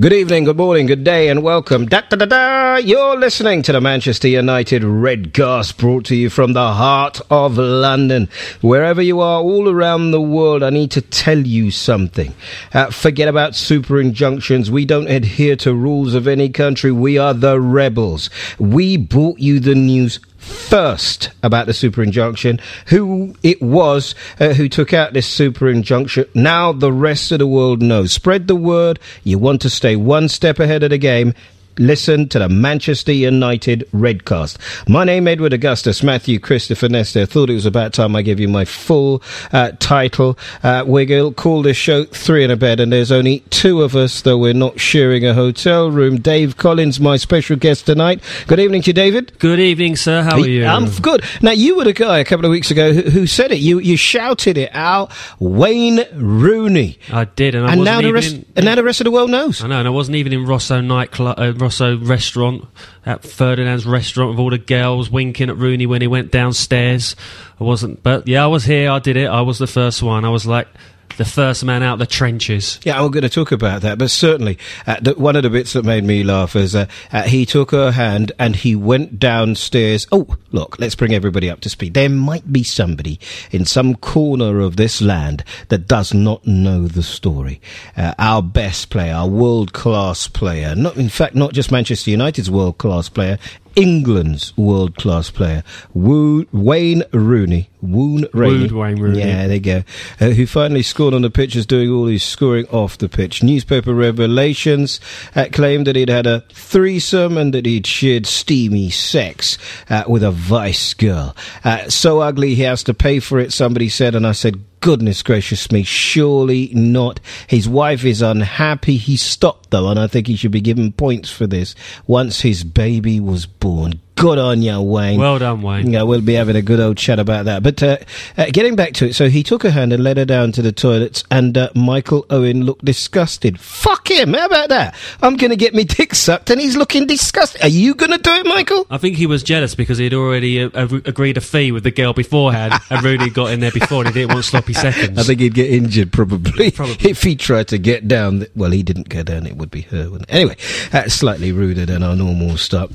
Good evening, good morning, good day, and welcome. Da da da da! You're listening to the Manchester United Redcast, brought to you from the heart of London. Wherever you are, all around the world, I need to tell you something. Uh, forget about super injunctions. We don't adhere to rules of any country. We are the rebels. We brought you the news first about the super injunction, who it was uh, who took out this super injunction. Now the rest of the world knows. Spread the word. You want to stay one step ahead of the game listen to the Manchester United Redcast. My name Edward Augustus Matthew Christopher Nestor. Thought it was about time I gave you my full uh, title. Uh, we're going to call this show Three in a Bed, and there's only two of us, though we're not sharing a hotel room. Dave Collins, my special guest tonight. Good evening to you, David. Good evening, sir. How are you? I'm good. Now, you were the guy a couple of weeks ago who, who said it. You you shouted it out. Wayne Rooney. I did, and, I and now the rest in, and now the rest of the world knows. I know, and I wasn't even in Rosso nightclub, uh, Rosso restaurant, at Ferdinand's restaurant with all the girls winking at Rooney when he went downstairs. I wasn't, but yeah, I was here. I did it. I was the first one. I was like the first man out the trenches. Yeah, I'm going to talk about that, but certainly uh, the, one of the bits that made me laugh is uh, uh, he took her hand and he went downstairs. Oh, look, let's bring everybody up to speed. There might be somebody in some corner of this land that does not know the story. Uh, our best player, our world class player, not in fact not just Manchester United's world class player, England's world class player, Woo, Wayne Rooney. Woon Rooney. Wayne Rooney. Yeah, there you go. Uh, who finally scored on the pitch is doing all his scoring off the pitch. Newspaper revelations uh, claimed that he'd had a threesome and that he'd shared steamy sex uh, with a vice girl. Uh, so ugly he has to pay for it, somebody said, and I said, goodness gracious me, surely not. His wife is unhappy. He stopped though, and I think he should be given points for this once his baby was born. Good on you, Wayne. Well done, Wayne. Yeah, we'll be having a good old chat about that. But uh, uh, getting back to it, so he took her hand and led her down to the toilets, and uh, Michael Owen looked disgusted. Fuck him! How about that? I'm going to get me dick sucked, and he's looking disgusted. Are you going to do it, Michael? I think he was jealous because he'd already uh, agreed a fee with the girl beforehand, and Rooney got in there before, and he didn't want sloppy seconds. I think he'd get injured probably, Probably. if he tried to get down. Well, he didn't go down; it would be her. Wouldn't it? Anyway, that's slightly ruder than our normal stuff.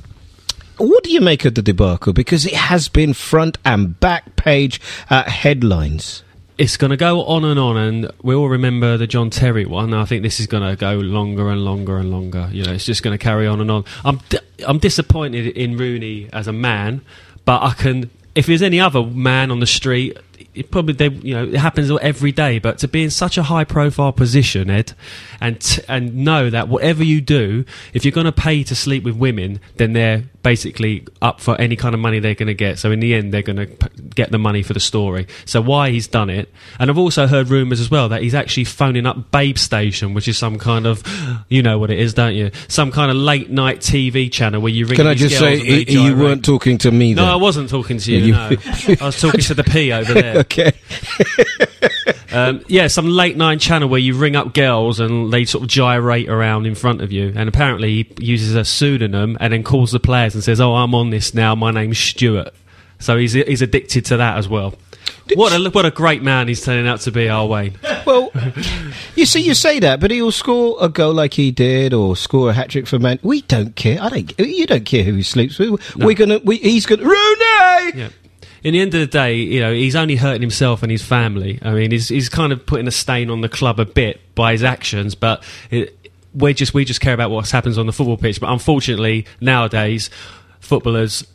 What do you make of the debacle? Because it has been front and back page uh, headlines. it's going to go on and on, and we all remember the John Terry one. I think this is going to go longer and longer and longer. You know, it's just going to carry on and on. I'm di- I'm disappointed in Rooney as a man, but I can. If there's any other man on the street, it probably they you know it happens every day. But to be in such a high profile position, Ed, and t- and know that whatever you do, if you're going to pay to sleep with women, then they're basically up for any kind of money they're going to get. So in the end, they're going to p- get the money for the story. So why he's done it, and I've also heard rumours as well that he's actually phoning up Babe Station, which is some kind of, you know what it is, don't you? Some kind of late night TV channel where you ring. Can I just say and they y- you weren't talking to me? No. I wasn't talking to you. You- no, I was talking to the P over there. okay. Um, yeah, some late night channel where you ring up girls and they sort of gyrate around in front of you. And apparently he uses a pseudonym and then calls the players and says, "Oh, I'm on this now. My name's Stuart." So he's he's addicted to that as well. What a what a great man he's turning out to be, our Wayne. Well, you see, you say that, but he'll score a goal like he did, or score a hat trick for Man. We don't care. I don't. You don't care who he sleeps with. We're gonna. We, he's gonna. Rooney. Yeah. In the end of the day, you know, he's only hurting himself and his family. I mean, he's he's kind of putting a stain on the club a bit by his actions, but it, we just we just care about what happens on the football pitch. But unfortunately, nowadays, footballers,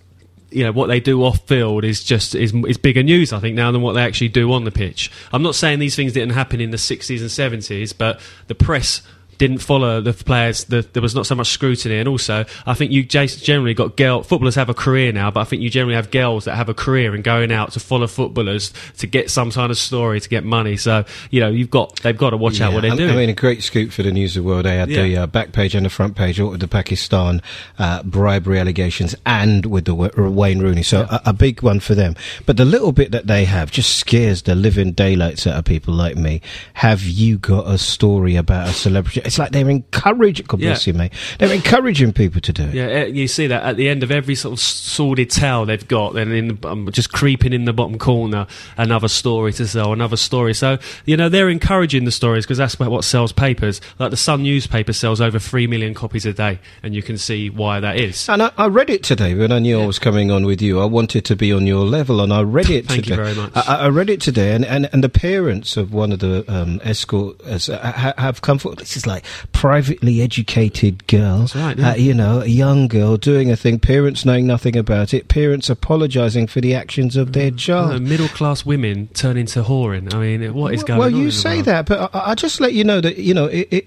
you know, what they do off field is just is is bigger news. I think now than what they actually do on the pitch. I'm not saying these things didn't happen in the 60s and 70s, but the press didn't follow the players. The, there was not so much scrutiny, and also I think you generally got girl footballers have a career now, but I think you generally have girls that have a career and going out to follow footballers to get some kind of story to get money. So you know you've got they've got to watch out what they're I, doing. I mean, a great scoop for the News of the World. They had the uh, back page and the front page, all with the Pakistan uh, bribery allegations and with the Wa- Wayne Rooney. So a, a big one for them. But the little bit that they have just scares the living daylights out of people like me. Have you got a story about a celebrity? It's like they're encouraging. God bless Yeah. you, mate. They're encouraging people to do it. Yeah, eh, you see that at the end of every sort of sordid tale they've got, then in the, um, just creeping in the bottom corner, another story to sell, another story. So you know they're encouraging the stories because that's what what sells papers. Like the Sun newspaper sells over three million copies a day, and you can see why that is. And I, I read it today when I knew I was coming on with you. I wanted to be on your level, and I read it Thank you today. very much. I, I read it today, and, and, and the parents of one of the um, escorts uh, have come forward. This is like privately educated girl, That's right, yeah. uh, you know, a young girl doing a thing. Parents knowing nothing about it. Parents apologising for the actions of their child. middle class women turn into whoring. I mean, what is going well, on? in you say that, but I, I just let you know that you know it, it,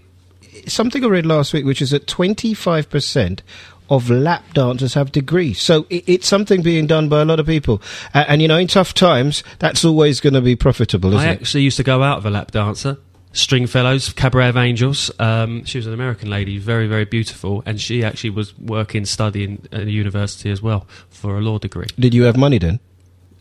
something I read last week, which is that twenty five percent of lap dancers have degrees. So it, it's something being done by a lot of people, uh, and you know, in tough times, that's always going to be profitable, isn't I it? actually used to go out with a lap dancer. Stringfellows, Cabaret of Angels. Um, she was an American lady, very, very beautiful, and she actually was working, studying at a university as well for a law degree. Did you have money then?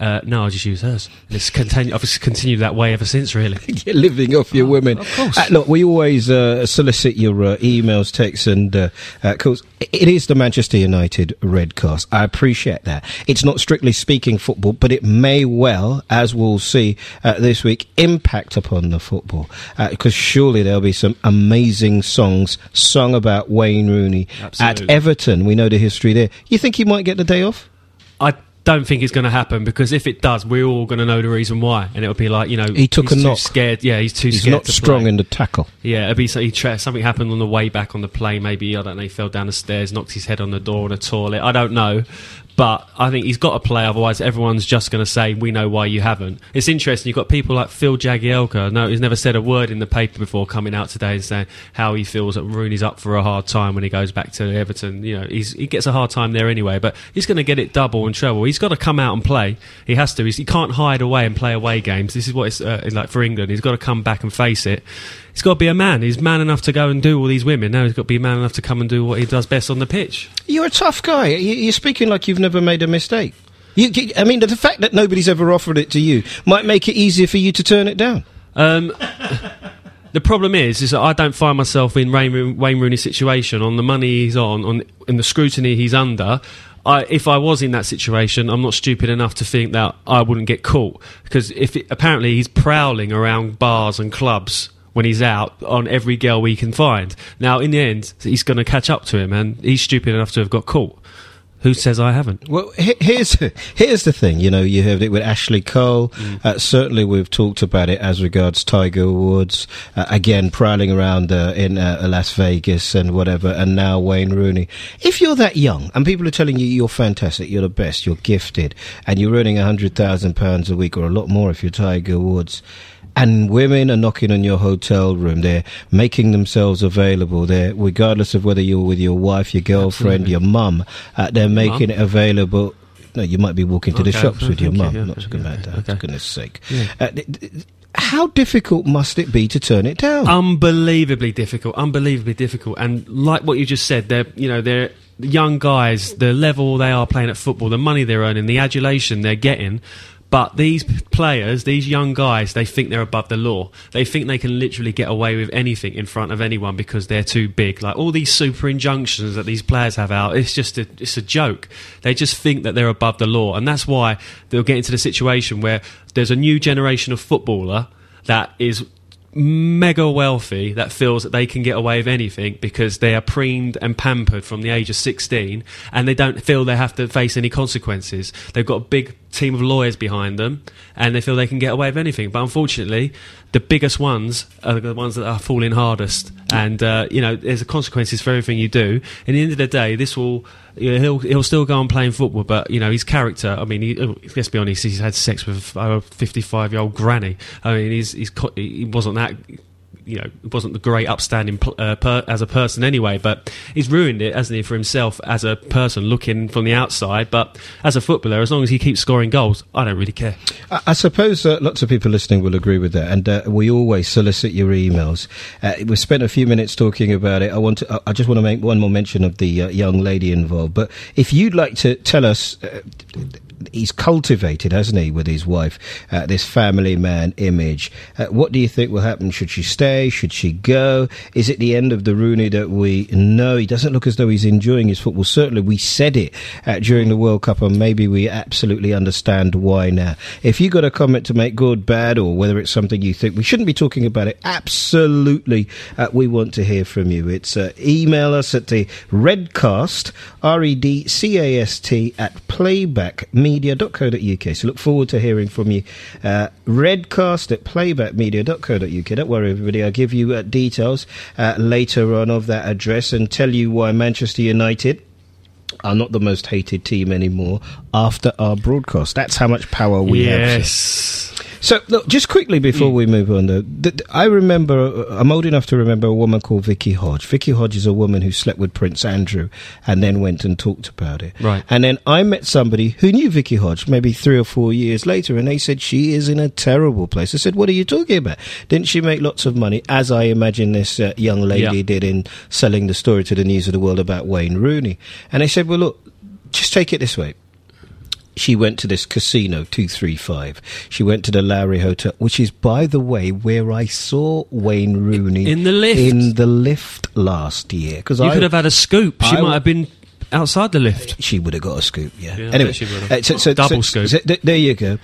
Uh, no, I just use hers. And It's continu- I've just continued that way ever since, really. You're living off your women. Oh, of course. Uh, look, we always uh, solicit your uh, emails, texts, and uh, uh, calls. It is the Manchester United Redcast. I appreciate that. It's not strictly speaking football, but it may well, as we'll see uh, this week, impact upon the football. Because surely there'll be some amazing songs sung about Wayne Rooney Absolutely. at Everton. We know the history there. You think he might get the day off? I don't think it's going to happen because if it does, we're all going to know the reason why, and it'll be like you know He took he's a too knock. Scared, yeah, he's too He's scared. not strong play. in the tackle. Yeah, it'd be so he tra- something happened on the way back on the plane. Maybe I don't know. He fell down the stairs, knocked his head on the door in a toilet. I don't know, but I think he's got to play. Otherwise, everyone's just going to say we know why you haven't. It's interesting. You've got people like Phil Jagielka. No, he's never said a word in the paper before, coming out today and saying how he feels that Rooney's up for a hard time when he goes back to Everton. You know, he gets a hard time there anyway, but he's going to get it double and treble. He's got to come out and play. He has to. He's, he can't hide away and play away games. This is what it's uh, like for England. He's got to come back and face it. He's got to be a man. He's man enough to go and do all these women. Now he's got to be man enough to come and do what he does best on the pitch. You're a tough guy. You- You're speaking like you've never made a mistake. You, I mean, the fact that nobody's ever offered it to you might make it easier for you to turn it down. Um, the problem is, is that I don't find myself in Wayne Rooney's situation on the money he's on, on in the scrutiny he's under. I, if I was in that situation, I'm not stupid enough to think that I wouldn't get caught because if it, apparently he's prowling around bars and clubs when he's out on every girl we can find. Now, in the end, he's going to catch up to him, and he's stupid enough to have got caught. Who says I haven't? Well, here's here's the thing. You know, you heard it with Ashley Cole. Uh, certainly, we've talked about it as regards Tiger Woods. Uh, again, prowling around uh, in uh, Las Vegas and whatever, and now Wayne Rooney. If you're that young and people are telling you you're fantastic, you're the best, you're gifted, and you're earning a hundred thousand pounds a week or a lot more if you're Tiger Woods. And women are knocking on your hotel room. They're making themselves available. They're, regardless of whether you're with your wife, your girlfriend, Absolutely. your mum, uh, they're making it available. No, you might be walking to the shops with your you, mum. yeah, Not talking yeah, about that, okay. for goodness sake. Yeah. Uh, th- th- how difficult must it be to turn it down? unbelievably difficult, unbelievably difficult. And like what you just said, they're you know they're young guys, the level they are playing at football, the money they're earning, the adulation they're getting. But these players, these young guys, they think they're above the law. They think they can literally get away with anything in front of anyone because they're too big. Like all these super injunctions that these players have out, it's just a, it's a joke. They just think that they're above the law, and that's why they'll get into the situation where there's a new generation of footballer that is mega wealthy that feels that they can get away with anything because they are preened and pampered from the age of 16 and they don't feel they have to face any consequences. They've got a big team of lawyers behind them and they feel they can get away with anything. But unfortunately, the biggest ones are the ones that are falling hardest. And, uh, you know, there's consequences for everything you do. At the end of the day, this will. He'll he'll still go on playing football, but you know his character. I mean, he, oh, let's be honest. He's had sex with a fifty-five year old granny. I mean, he's he's he wasn't that you know wasn't the great upstanding uh, per- as a person anyway but he's ruined it hasn't he for himself as a person looking from the outside but as a footballer as long as he keeps scoring goals I don't really care I, I suppose uh, lots of people listening will agree with that, and uh, we always solicit your emails. Uh, we spent a few minutes talking about it. I want to, I- I just want to make one more mention of the uh, young lady involved. But if you'd like to tell us uh, he's cultivated, hasn't he, with his wife, uh, this family man image. Uh, what do you think will happen? Should she stay? Should she go? Is it the end of the Rooney that we know? He doesn't look as though he's enjoying his football. Certainly, we said it uh, during the World Cup, and maybe we absolutely understand why now. If you've got a comment to make, good, bad, or whether it's something you think we shouldn't be talking about it, absolutely, uh, we want to hear from you. It's uh, email us at the Redcast, R E D C A S T, at playbackmedia.co.uk. So look forward to hearing from you. Uh, Redcast at playbackmedia.co.uk. Don't worry, everybody. I'll give you uh, details uh, later on of that address and tell you why Manchester United are not the most hated team anymore after our broadcast. That's how much power we have. yes. So, look, just quickly before we move on, though, th- th- I remember, uh, I'm old enough to remember a woman called Vicki Hodge. Vicki Hodge is a woman who slept with Prince Andrew and then went and talked about it. Right. And then I met somebody who knew Vicki Hodge maybe three or four years later, and they said she is in a terrible place. I said, What are you talking about? Didn't she make lots of money, as I imagine this uh, young lady Yeah. did in selling the story to the News of the World about Wayne Rooney? And they said, Well, look, just take it this way she went to this casino 235 she went to the lowry hotel which is by the way where i saw wayne rooney In the lift. in the lift last year because You i could have had a scoop. She I- might have been outside the lift. she would have got a scoop yeah, Yeah, anyway she would have. uh, so, so, Double so- scoop. there you go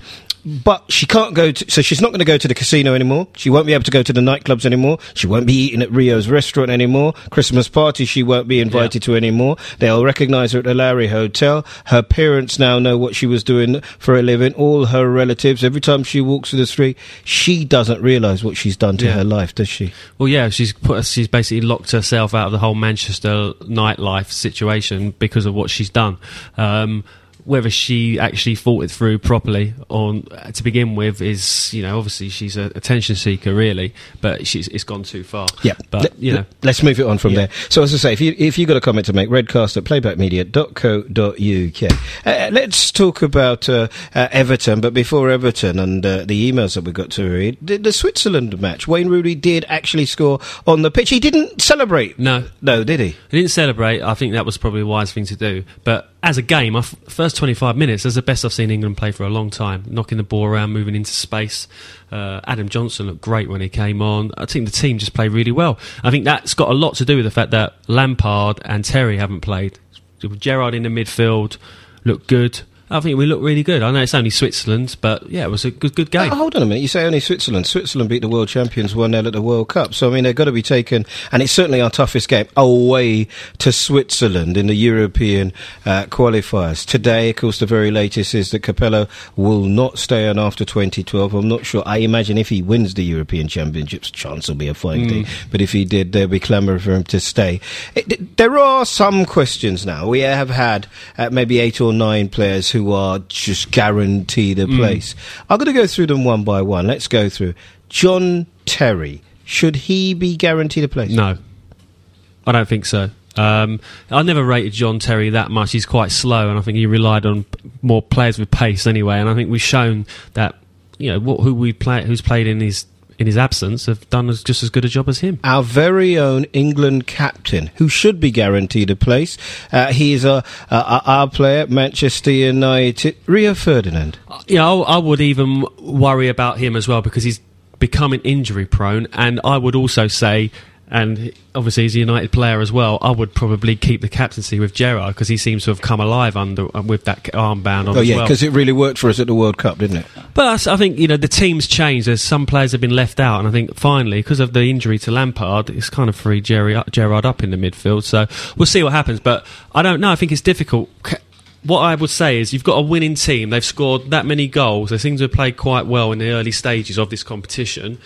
but she can't go to, so she's not going to go to the casino anymore. She won't be able to go to the nightclubs anymore. She won't be eating at Rio's restaurant anymore. Christmas parties she won't be invited to anymore. They'll recognise her at the Lowry Hotel. Her parents now know what she was doing for a living. All her relatives, every time she walks through the street, she doesn't realise what she's done to Yeah. her life, does she? Well, yeah, she's put. She's basically locked herself out of the whole Manchester nightlife situation because of what she's done. Um, whether she actually thought it through properly on to begin with is, you know, obviously she's a attention seeker, really, but she's it's gone too far. Yeah, but Let- you know, let's move it on from Yeah. there. So, as I say, if you if you've got a comment to make, redcast at playbackmedia.co.uk. Uh, let's talk about uh, uh, Everton, but before Everton and uh, the emails that we got to read, the, the Switzerland match. Wayne Rooney did actually score on the pitch. He didn't celebrate. no, no, did he? He didn't celebrate. I think that was probably a wise thing to do. But as a game, I f- first 25 minutes is the best I've seen England play for a long time. Knocking the ball around, moving into space. Uh, Adam Johnson looked great when he came on. I think the team just played really well. I think that's got a lot to do with the fact that Lampard and Terry haven't played. Gerrard in the midfield looked good. I think we look really good. I know it's only Switzerland, but yeah, it was a good good game. Oh, hold on a minute. You say only Switzerland. Switzerland beat the world champions 1 0 at the World Cup. So, I mean, they've got to be taken, and it's certainly our toughest game, away to Switzerland in the European uh, qualifiers. Today, of course, the very latest is that Capello will not stay on after 2012. I'm not sure. I imagine if he wins the European Championships, chance will be a fine thing. But if he did, there'll be clamour for him to stay. It, there are some questions now. We have had uh, maybe eight or nine players who are just guaranteed a place. I'm going to go through them one by one. Let's go through. John Terry. Should he be guaranteed a place? No, I don't think so. Um, I never rated John Terry that much. He's quite slow, and I think he relied on more players with pace anyway. And I think we've shown that you know what, who we play, who's played in his in his absence, have done as, just as good a job as him. Our very own England captain, who should be guaranteed a place. Uh, he is a, a, our player, Manchester United, Rio Ferdinand. Yeah, I, I would even worry about him as well because he's becoming injury prone, and I would also say. And obviously, he's a United player as well. I would probably keep the captaincy with Gerrard because he seems to have come alive under uh, with that armband on Oh as yeah, well. because it really worked for us at the World Cup, didn't it? But I think you know the team's changed. There's some players have been left out, and I think finally because of the injury to Lampard, it's kind of freed Jerry up, Gerrard up in the midfield. So we'll see what happens. But I don't know. I think it's difficult. What I would say is you've got a winning team. They've scored that many goals. They seem to have played quite well in the early stages of this competition.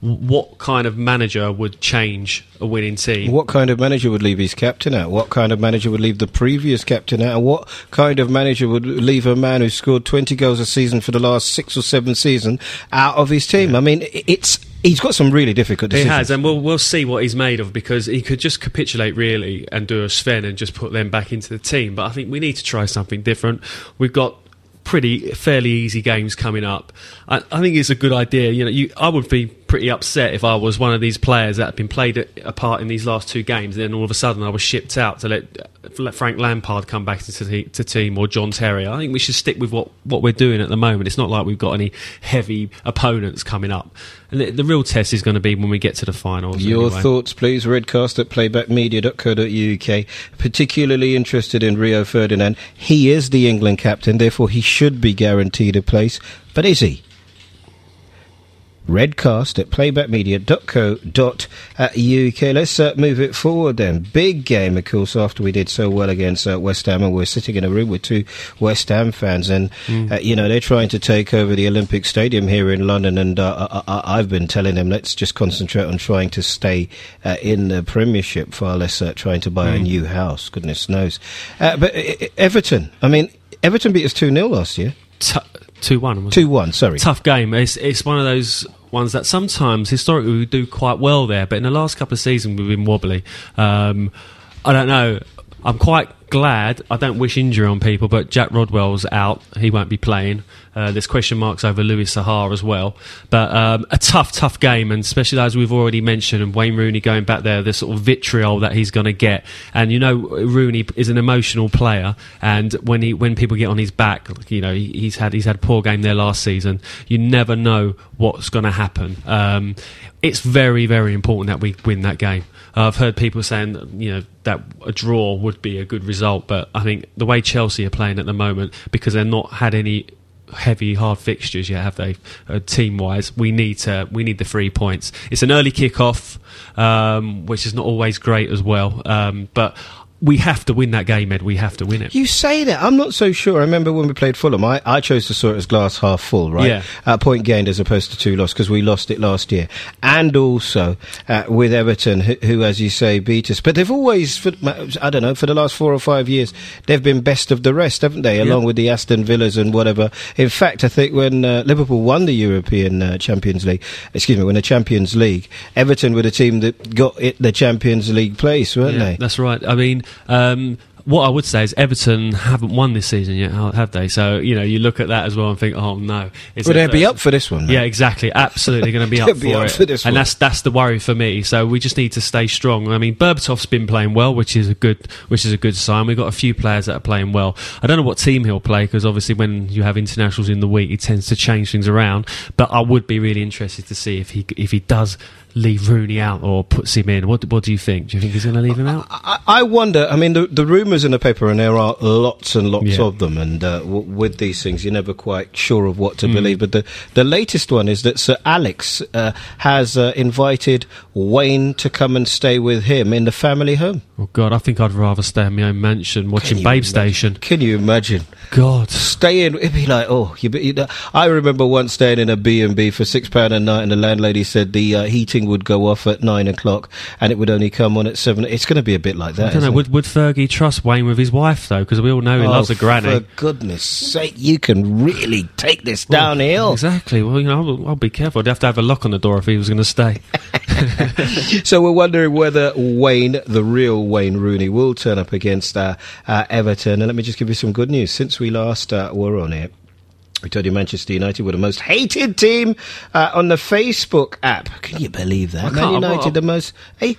What kind of manager would change a winning team? What kind of manager would leave his captain out? What kind of manager would leave the previous captain out? And what kind of manager would leave a man who scored 20 goals a season for the last six or seven seasons out of his team? I mean, it's he's got some really difficult He has, and we'll we'll see what he's made of because he could just capitulate really and do a Sven and just put them back into the team. But I think we need to try something different. We've got pretty fairly easy games coming up. I, I think it's a good idea. You know, you, I would be pretty upset if I was one of these players that had been played a, part in these last two games, and then all of a sudden I was shipped out to let, let Frank Lampard come back to, the to team or John Terry. I think we should stick with what, what we're doing at the moment. It's not like we've got any heavy opponents coming up. And the, the real test is going to be when we get to the finals. Your anyway. thoughts, please. Redcast at playbackmedia.co.uk. Particularly interested in Rio Ferdinand. He is the England captain, therefore he should be guaranteed a place. But is he? Redcast at playbackmedia.co.uk. Let's uh, move it forward then. Big game, of course, after we did so well against uh, West Ham, and we're sitting in a room with two West Ham fans, and, mm. uh, you know, they're trying to take over the Olympic Stadium here in London, and uh, I- have been telling them, let's just concentrate on trying to stay uh, in the Premiership, far less uh, trying to buy mm. a new house, goodness knows. but Everton, I mean, Everton beat us 2 0 last year. Two one. Two one. Sorry. Tough game. It's it's one of those ones that sometimes historically we do quite well there, but in the last couple of seasons we've been wobbly. Um, I don't know. I'm quite glad. I don't wish injury on people, but Jack Rodwell's out. He won't be playing. Uh, there's question marks over Louis Saha as well. But um, a tough, tough game, and especially as we've already mentioned, and Wayne Rooney going back there, the sort of vitriol that he's going to get. And you know, Rooney is an emotional player, and when he when people get on his back, you know, he's had he's had a poor game there last season. You never know what's going to happen. Um, it's very, very important that we win that game. I've heard people saying that, you know that a draw would be a good result, but I think the way Chelsea are playing at the moment, because they're not had any heavy hard fixtures yet, have they? Uh, team wise, we need to we need the three points. It's an early kick-off, um, which is not always great as well. Um, but we have to win that game, Ed. We have to win it. You say that. I'm not so sure. I remember when we played Fulham, I, I chose to saw it as glass half full, right? Yeah. Uh, point gained as opposed to two lost because we lost it last year. And also uh, with Everton, who, who, as you say, beat us. But they've always, for, I don't know, for the last four or five years, they've been best of the rest, haven't they? Along with the Aston Villas and whatever. In fact, I think when uh, Liverpool won the European uh, Champions League, excuse me, when the Champions League, Everton were the team that got it the Champions League place, weren't yeah, they? That's right. I mean, um, what I would say is Everton haven't won this season yet, have they? So you know, you look at that as well and think, oh no, would they be up for this one? Yeah, exactly, absolutely going to be up, be for, up it. for this and one. that's that's the worry for me. So we just need to stay strong. I mean, Berbatov's been playing well, which is a good which is a good sign. We've got a few players that are playing well. I don't know what team he'll play because obviously when you have internationals in the week, he tends to change things around. But I would be really interested to see if he if he does leave Rooney out or puts him in. What, what do you think? Do you think he's going to leave him out? I, I, wonder. I mean, the, the rumours in the paper, and there are lots and lots yeah. of them, and uh, w- with these things, you're never quite sure of what to mm. believe. But the, the latest one is that Sir Alex uh, has uh, invited Wayne to come and stay with him in the family home. Oh, God, I think I'd rather stay in my own mansion watching Babe imagine? Station. Can you imagine? God. Stay in, it'd be like, oh, you, you know, I remember once staying in a B&B for £6 a night, and the landlady said the uh, heating would go off at nine o'clock and it would only come on at seven. It's going to be a bit like that. I don't know. Would, would Fergie trust Wayne with his wife though? Because we all know he oh, loves a granny. For goodness sake, you can really take this downhill. exactly. Well, you know, I'll, I'll, be careful. I'd have to have a lock on the door if he was going to stay. so we're wondering whether Wayne, the real Wayne Rooney, will turn up against uh, uh, Everton. And let me just give you some good news. Since we last uh, were on it, we told you Manchester United were the most hated team uh, on the Facebook app. Can you believe that? Man United, the most. Hey,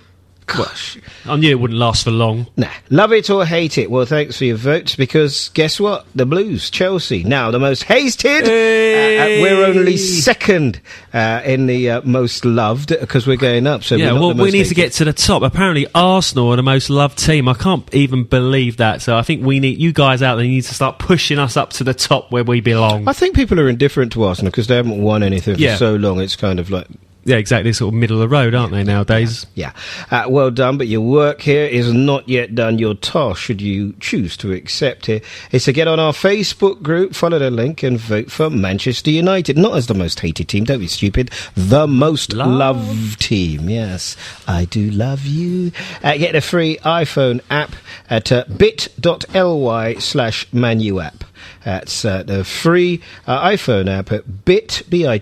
Gosh. I knew it wouldn't last for long. Nah. Love it or hate it? Well, thanks for your votes because guess what? The Blues, Chelsea, now the most hated. Hey. Uh, uh, we're only second uh, in the uh, most loved because we're going up. So yeah, well, we need hated. to get to the top. Apparently, Arsenal are the most loved team. I can't even believe that. So I think we need you guys out there need to start pushing us up to the top where we belong. I think people are indifferent to Arsenal because they haven't won anything for yeah. so long. It's kind of like yeah, exactly. Sort of middle of the road, aren't they nowadays? Yeah. yeah. Uh, well done, but your work here is not yet done. Your task, should you choose to accept it, is to get on our Facebook group, follow the link, and vote for Manchester United. Not as the most hated team, don't be stupid. The most love. loved team. Yes, I do love you. Uh, get a free iPhone app at uh, bit.ly slash manuapp. That's uh, the free uh, iPhone app at bit.ly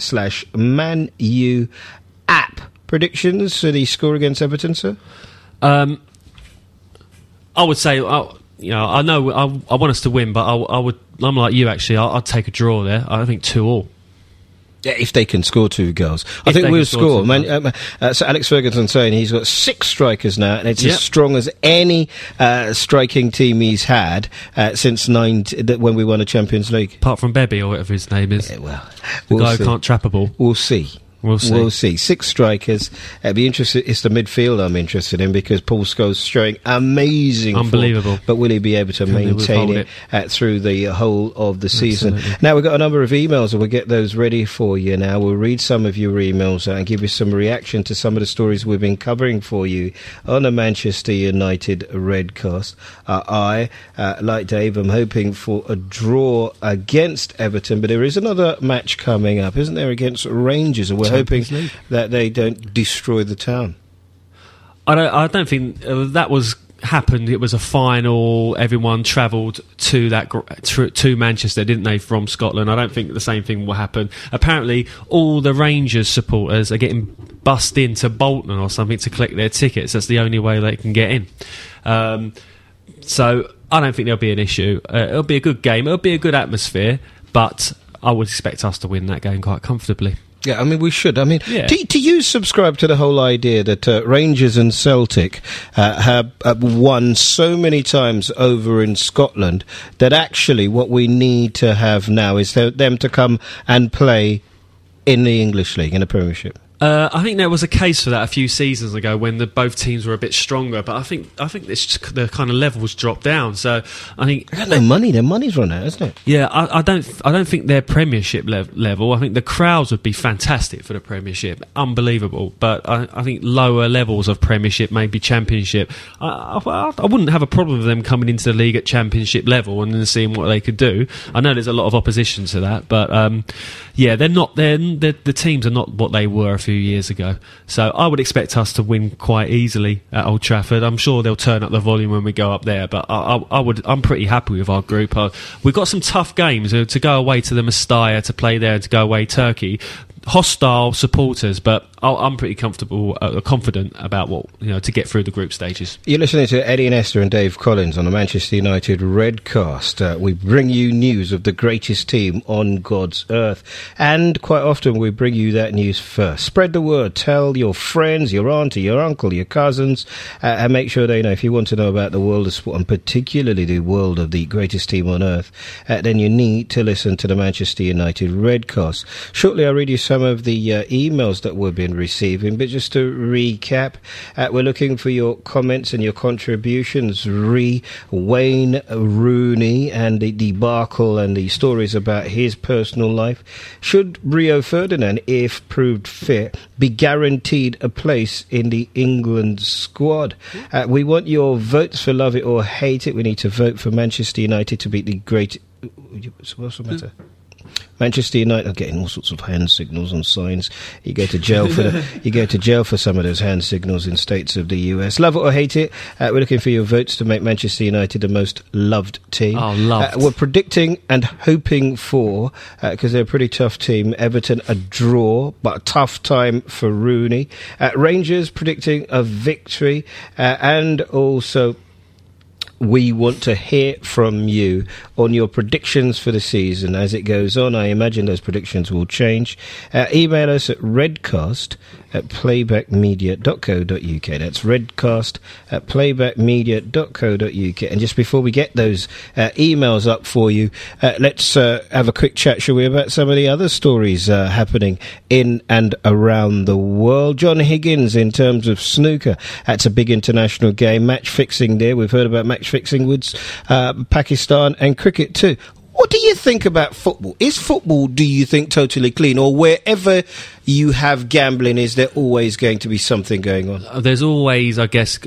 slash manu app. Predictions for the score against Everton, sir? Um, I would say, uh, you know, I know I, I, want us to win, but I, I would. I'm like you, actually. I, would take a draw there. I think two all. Yeah, if they can score two goals, I think we'll score score. Man, um, uh, so Alex Ferguson saying he's got six strikers now, and it's Yep. as strong as any uh, striking team he's had uh, since nine that when we won a Champions League. Apart from Bebby or whatever his name is, Yeah, well, the we'll guy see. who can't trap a ball. We'll see. We'll see. We'll see. Six strikers. It'd be interesting. It's the midfield I'm interested in because Paul Scholes showing amazing, form. Unbelievable. But will he be able to Can maintain withhold it, Uh, through the whole of the season? Absolutely. Now we've got a number of emails, and we'll get those ready for you. Now we'll read some of your emails and give you some reaction to some of the stories we've been covering for you on the Manchester United Redcast. Uh, I, uh, like Dave, am hoping for a draw against Everton, but there is another match coming up, isn't there, against Rangers, Champions hoping League. that they don't destroy the town. I don't. I don't think uh, that was happened. It was a final. Everyone travelled to that to, to Manchester, didn't they, from Scotland? I don't think the same thing will happen. Apparently, all the Rangers supporters are getting bussed into Bolton or something to collect their tickets. That's the only way they can get in. Um, so I don't think there'll be an issue. Uh, it'll be a good game. It'll be a good atmosphere, but I would expect us to win that game quite comfortably. Yeah, I mean, we should. I mean, Yeah. do, do you subscribe to the whole idea that uh, Rangers and Celtic uh, have, have won so many times over in Scotland that actually what we need to have now is th- them to come and play in the English League, in the Premiership? Uh, I think there was a case for that a few seasons ago when the both teams were a bit stronger, but I think I think this the kind of levels dropped down. So I think They got no money. Their money's run out, isn't it? yeah, I, I don't I don't think they're Premiership lev- level. I think the crowds would be fantastic for the Premiership, unbelievable. But I, I think lower levels of Premiership, maybe Championship, I, I, I wouldn't have a problem with them coming into the league at Championship level and then seeing what they could do. I know there's a lot of opposition to that, but um, yeah, they're not. They're, they're the teams are not what they were a few years ago. So I would expect us to win quite easily at Old Trafford. I'm sure they'll turn up the volume when we go up there, but I, I, I would. I'm pretty happy with our group. Uh, we've got some tough games uh, to go away to the Mestalla, to play there, to go away Turkey. Hostile supporters, but I- I'm pretty comfortable, uh, confident about what you know to get through the group stages. You're listening to Eddie Nestor and Dave Collins on the Manchester United Redcast. Uh, we bring you news of the greatest team on God's earth. And quite often we bring you that news first. Spread the word. Tell your friends, your auntie, your uncle, your cousins, uh, and make sure they know. If you want to know about the world of sport, and particularly the world of the greatest team on earth, uh, then you need to listen to the Manchester United Redcast. Shortly I'll read you some of the uh, emails that we've receiving, but just to recap, uh, we're looking for your comments and your contributions. Re Wayne Rooney and the debacle and the stories about his personal life. Should Rio Ferdinand, if proved fit, be guaranteed a place in the England squad? Uh, we want your votes for love it or hate it. We need to vote for Manchester United to beat the great. What's the matter? Manchester United are getting all sorts of hand signals and signs. You go to jail for the, you go to jail for some of those hand signals in states of the US. Love it or hate it, uh, we're looking for your votes to make Manchester United the most loved team. Oh, loved. Uh, we're predicting and hoping for because they're a pretty tough team. Everton a draw, but a tough time for Rooney. Uh, Rangers predicting a victory, uh, and also we want to hear from you on your predictions for the season as it goes on. I imagine those predictions will change. Uh, email us at redcast at playbackmedia.co.uk. That's redcast at playbackmedia.co.uk. And just before we get those uh, emails up for you, uh, let's uh, have a quick chat, shall we, about some of the other stories uh, happening in and around the world. John Higgins, in terms of snooker, that's a big international game. Match fixing there. We've heard about match fixing with uh, Pakistan and cricket too. What do you think about football? Is football, do you think, totally clean? Or wherever you have gambling, is there always going to be something going on? Uh, there's always, I guess,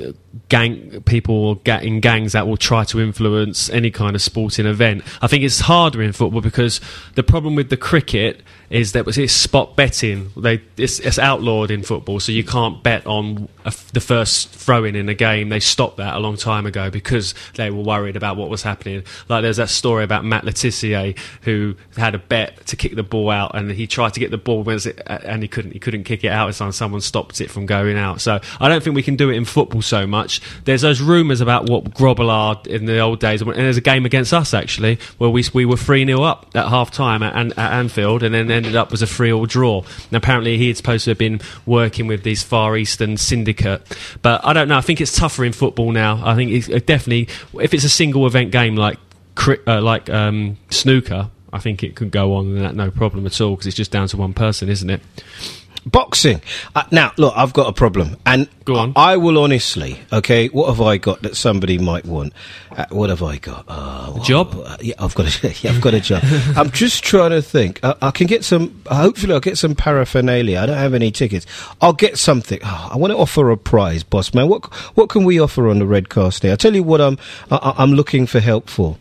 gang people in gangs that will try to influence any kind of sporting event. I think it's harder in football because the problem with the cricket is that it's spot betting. They it's, it's outlawed in football, so you can't bet on a the first throw-in in a game. They stopped that a long time ago because they were worried about what was happening. Like there's that story about Matt Le Tissier who had a bet to kick the ball out, and he tried to get the ball when it and he couldn't he couldn't kick it out as someone stopped it from going out. So I don't think we can do it in football so much. There's those rumours about what Grobbelaar in the old days, and there's a game against us actually where we we were three 0 up at half time at, at, Anfield, and then ended up as a three all draw. And apparently he had supposed to have been working with these Far Eastern syndicate, but I don't know. I think it's tougher in football now. I think it's definitely if it's a single event game like uh, like um, snooker, I think it could go on and that no problem at all because it's just down to one person, isn't it? Boxing. Uh, now, look, I've got a problem, and Go on. I, I will honestly. Okay, what have I got that somebody might want? Uh, what have I got? Uh, job? Uh, yeah, I've got a. Yeah, I've got a job. I'm just trying to think. Uh, I can get some. Hopefully, I'll get some paraphernalia. I don't have any tickets. I'll get something. Oh, I want to offer a prize, boss man. What What can we offer on the Redcast day? I tell you what. I'm I, I'm looking for help for.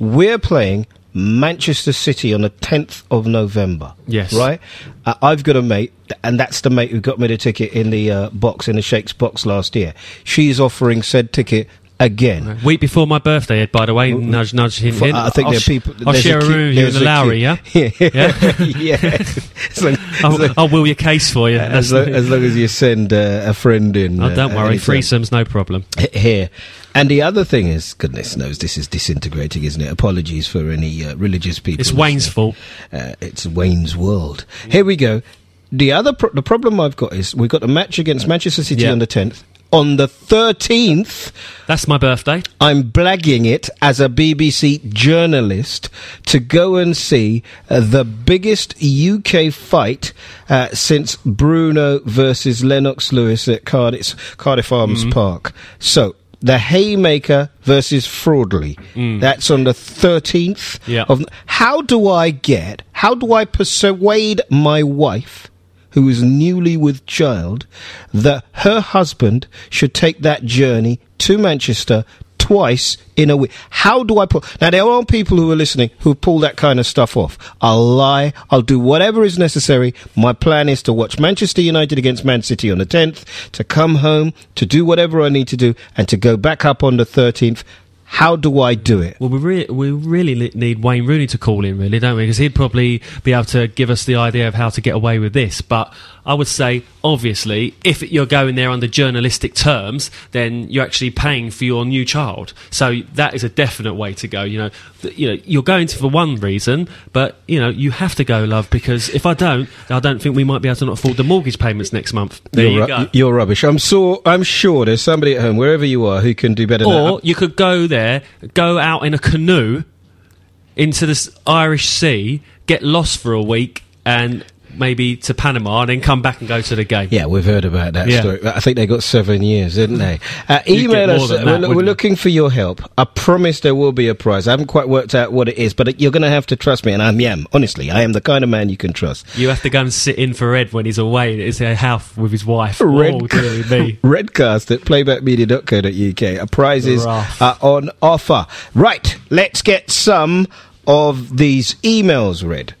We're playing Manchester City on the 10th of November. Yes. Right? Uh, I've got a mate, and that's the mate who got me the ticket in the uh, box, in the Shakes box last year. She's offering said ticket again. Week before my birthday, Ed, by the way, nudge, nudge, hint, hint. I think I'll there are people. I'll share a queue- room with you in the a Lowry, yeah? Yeah. Yeah? yeah. Long, I'll, long, I'll will your case for you. as, long, as long as you send uh, a friend in. oh, don't uh, worry, anytime. threesomes, no problem. Here. And the other thing is, goodness knows this is disintegrating, isn't it? Apologies for any uh, religious people. It's Wayne's fault. Uh, it's Wayne's World. Here we go. The other pro- the problem I've got is we've got a match against Manchester City Yeah. on the 10th. On the 13th, That's my birthday. I'm blagging it as a BBC journalist to go and see uh, the biggest UK fight uh, since Bruno versus Lennox Lewis at Cardiff, Cardiff Arms Park. So, the Hayemaker versus Fraudley. That's on the 13th Yeah. of. How do I get, how do I persuade my wife? Who is newly with child, that her husband should take that journey to Manchester twice in a week. How do I pull? Now, there are people who are listening who pull that kind of stuff off. I'll lie. I'll do whatever is necessary. My plan is to watch Manchester United against Man City on the 10th, to come home, to do whatever I need to do, and to go back up on the 13th. How do I do it? Well, we, re- we really need Wayne Rooney to call in, really, don't we? Because he'd probably be able to give us the idea of how to get away with this. But I would say, obviously, if you're going there under journalistic terms, then you're actually paying for your new child. So that is a definite way to go. You know, you know, you're going to for one reason, but you know, you have to go, love, because if I don't, I don't think we might be able to not afford the mortgage payments next month. There you're, you ru- go. you're rubbish. I'm so I'm sure there's somebody at home, wherever you are, who can do better than Or you could go there, go out in a canoe into this Irish Sea, get lost for a week, and maybe to Panama, and then come back and go to the game. Yeah, we've heard about that Yeah. story. I think they got seven years, didn't they? Uh, email us. uh, that, we're, we're looking for your help. I promise there will be a prize. I haven't quite worked out what it is, but you're going to have to trust me, and I am. Yam. Honestly, I am the kind of man you can trust. You have to go and sit in for Ed when he's away. It's a house with his wife. Red- oh, dear me. Redcast at playbackmedia.co.uk. A prizes Rough. are on offer. Right, let's get some of these emails read.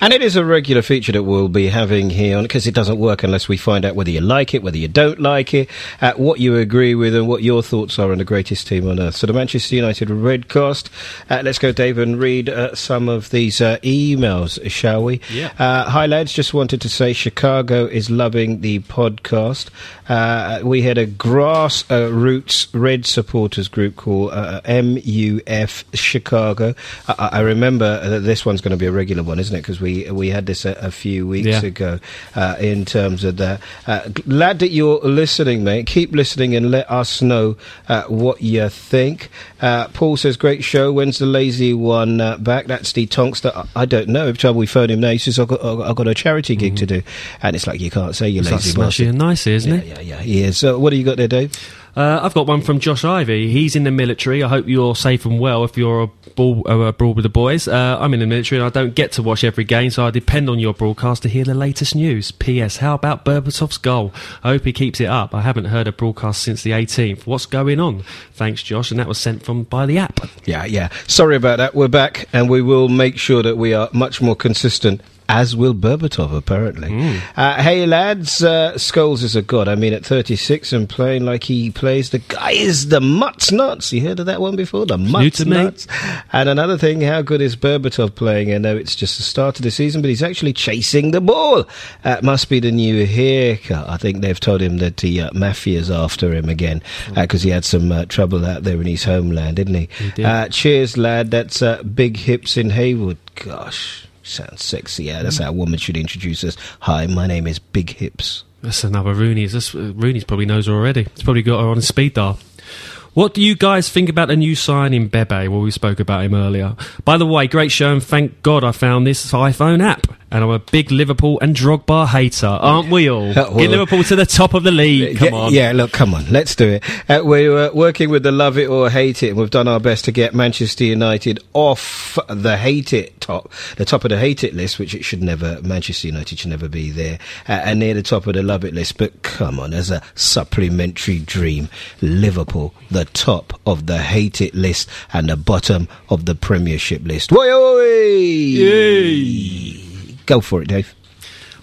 And it is a regular feature that we'll be having here because it doesn't work unless we find out whether you like it, whether you don't like it, uh, what you agree with, and what your thoughts are on the greatest team on earth. So, the Manchester United Redcast. Uh, let's go, Dave, and read uh, some of these uh, emails, shall we? Yeah. Uh, hi, lads. Just wanted to say Chicago is loving the podcast. Uh, we had a grass uh, roots red supporters group called uh, MUF Chicago. I, I I remember that this one's going to be a regular one, isn't it? Because we we had this a, a few weeks Yeah. ago. Uh, in terms of that, uh, glad that you're listening, mate. Keep listening and let us know uh, what you think. Uh, Paul says, "Great show. When's the lazy one uh, back?" That's the Tonkster. I, I don't know. Every time we phone him now, he says, "I've got, I've got a charity gig to do," and it's like you can't say you It's lazy slushy bastard. and nice, isn't Yeah, it? yeah, yeah, is. So, what do you got there, Dave? Uh, I've got one from Josh Ivy. He's in the military. I hope you're safe and well if you're abroad, uh, with the boys. Uh, I'm in the military and I don't get to watch every game, so I depend on your broadcast to hear the latest news. P.S. How about Berbatov's goal? I hope he keeps it up. I haven't heard a broadcast since the 18th. What's going on? Thanks, Josh. And that was sent from by the app. Yeah, yeah. Sorry about that. We're back, and we will make sure that we are much more consistent as will Berbatov, apparently. Hmm. Uh, hey, lads, uh, Scholes is a god. I mean, at 36 and playing like he plays, the guy is the mutts nuts. You heard of that one before? The mutts nuts. And another thing, how good is Berbatov playing? I know it's just the start of the season, but he's actually chasing the ball. That must be the new haircut. I think they've told him that the uh, mafia's after him again because he had some uh, trouble out there in his homeland, didn't he? He did. Uh, cheers, lad. That's uh, Big Hips in Haywood. Gosh. Sounds sexy. Yeah, that's how a woman should introduce us. Hi, my name is Big Hips. That's another Rooney's. That's, uh, Rooney's probably knows her already. He's probably got her on speed dial. What do you guys think about the new signing Bebe? Well, we spoke about him earlier. By the way, great show, and thank God I found this iPhone app. And I'm a big Liverpool and Drogba hater, aren't we all? Well- Get Liverpool to the top of the league. Come yeah, on. Yeah, look, come on. Let's do it. Uh, we're uh, working with the love it or hate it, and we've done our best to get Manchester United off the hate it top, the top of the hate it list, which it should never, Manchester United should never be there, uh, and near the top of the love it list. But come on, as a supplementary dream, Liverpool, the top of the hate it list and the bottom of the Premiership list. Oi, oi! Go for it, Dave.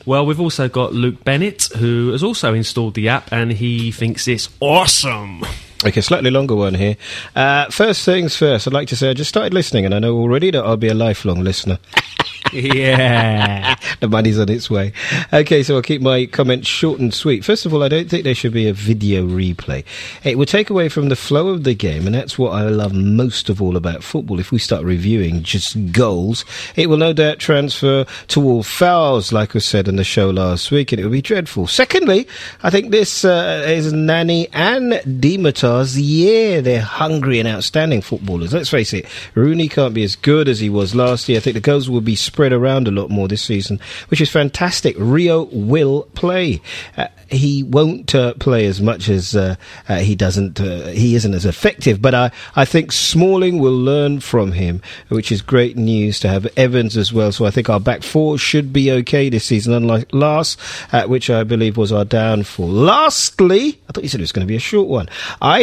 Well, we've also got Luke Bennett, who has also installed the app, and he thinks it's awesome. Okay, slightly longer one here. Uh, first things first, I'd like to say I just started listening, and I know already that I'll be a lifelong listener. yeah. the money's on its way. Okay, so I'll keep my comments short and sweet. First of all, I don't think there should be a video replay. It would take away from the flow of the game, and that's what I love most of all about football. If we start reviewing just goals, it will no doubt transfer to all fouls, like was said in the show last week, and it will be dreadful. Secondly, I think this uh, is Nani and Year. They're hungry and outstanding footballers. Let's face it, Rooney can't be as good as he was last year. I think the goals will be spread around a lot more this season, which is fantastic. Rio will play. Uh, he won't uh, play as much as uh, uh, he doesn't. Uh, he isn't as effective, but I, I think Smalling will learn from him, which is great news to have Evans as well. So I think our back four should be okay this season, unlike last, uh, which I believe was our downfall. Lastly, I thought you said it was going to be a short one.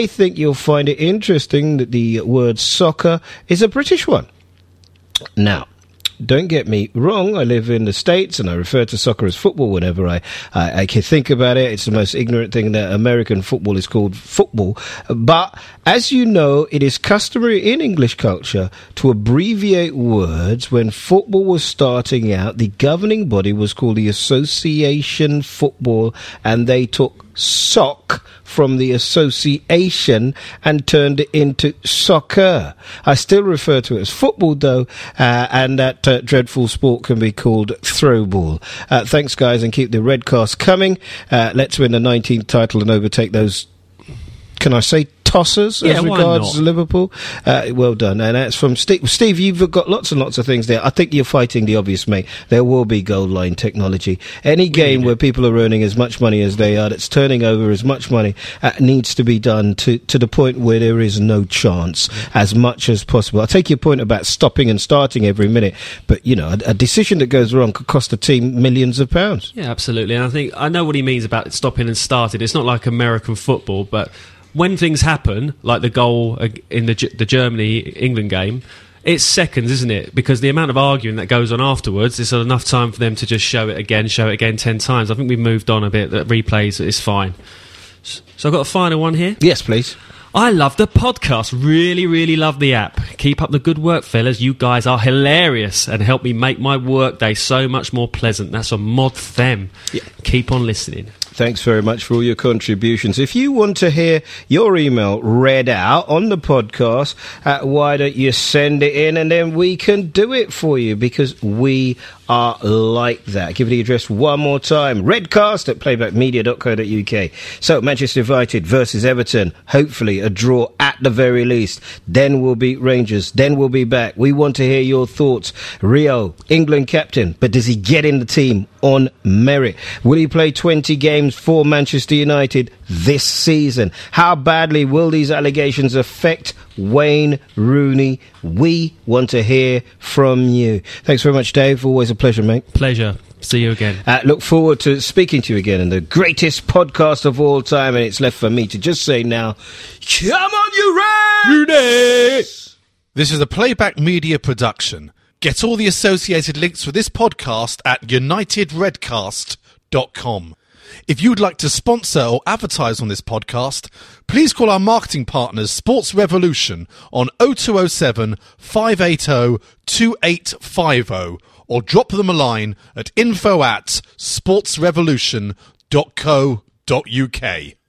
Think you'll find it interesting that the word soccer is a British one. Now, don't get me wrong. I live in the States and I refer to soccer as football whenever I, I, I can think about it. It's the most ignorant thing that American football is called football. But as you know, it is customary in English culture to abbreviate words. When football was starting out, the governing body was called the Association Football and they took sock from the association and turned it into soccer. I still refer to it as football though, uh, and that uh, dreadful sport can be called throwball. Uh, thanks guys and keep the Redcast coming. Uh, let's win the 19th title and overtake those, can I say tossers Yeah, as regards? Liverpool? Uh, well done. And that's from Steve. Steve, you've got lots and lots of things there. I think you're fighting the obvious, mate. There will be goal line technology. Any game where people are earning as much money as they are, that's turning over as much money, uh, needs to be done to, to the point where there is no chance as much as possible. I take your point about stopping and starting every minute, but you know, a, a decision that goes wrong could cost a team millions of pounds. Yeah, absolutely. And I think I know what he means about stopping and starting. It's not like American football, but when things happen, like the goal in the the Germany England game, it's seconds, isn't it? Because the amount of arguing that goes on afterwards, it's enough time for them to just show it again, show it again ten times. I think we've moved on a bit. That replays is fine. So I've got a final one here. Yes, please. I love the podcast. Really, really love the app. Keep up the good work, fellas. You guys are hilarious and help me make my workday so much more pleasant. That's a mod them. Yeah. Keep on listening. Thanks very much for all your contributions. If you want to hear your email read out on the podcast, uh, why don't you send it in and then we can do it for you because we are like that. Give the address one more time. Redcast at playbackmedia.co.uk. So Manchester United versus Everton. Hopefully a draw at the very least. Then we'll beat Rangers. Then we'll be back. We want to hear your thoughts. Rio, England captain, but does he get in the team on merit? Will he play 20 games for Manchester United this season? How badly will these allegations affect Wayne Rooney? We want to hear from you. Thanks very much, Dave. Always a pleasure, mate. Pleasure. See you again. Uh, look forward to speaking to you again in the greatest podcast of all time. And it's left for me to just say now, come on, you Reds! This is a playback media production. Get all the associated links for this podcast at unitedredcast.com. If you'd like to sponsor or advertise on this podcast, please call our marketing partners Sports Revolution on 0207 580 2850 or drop them a line at info at sportsrevolution.co.uk.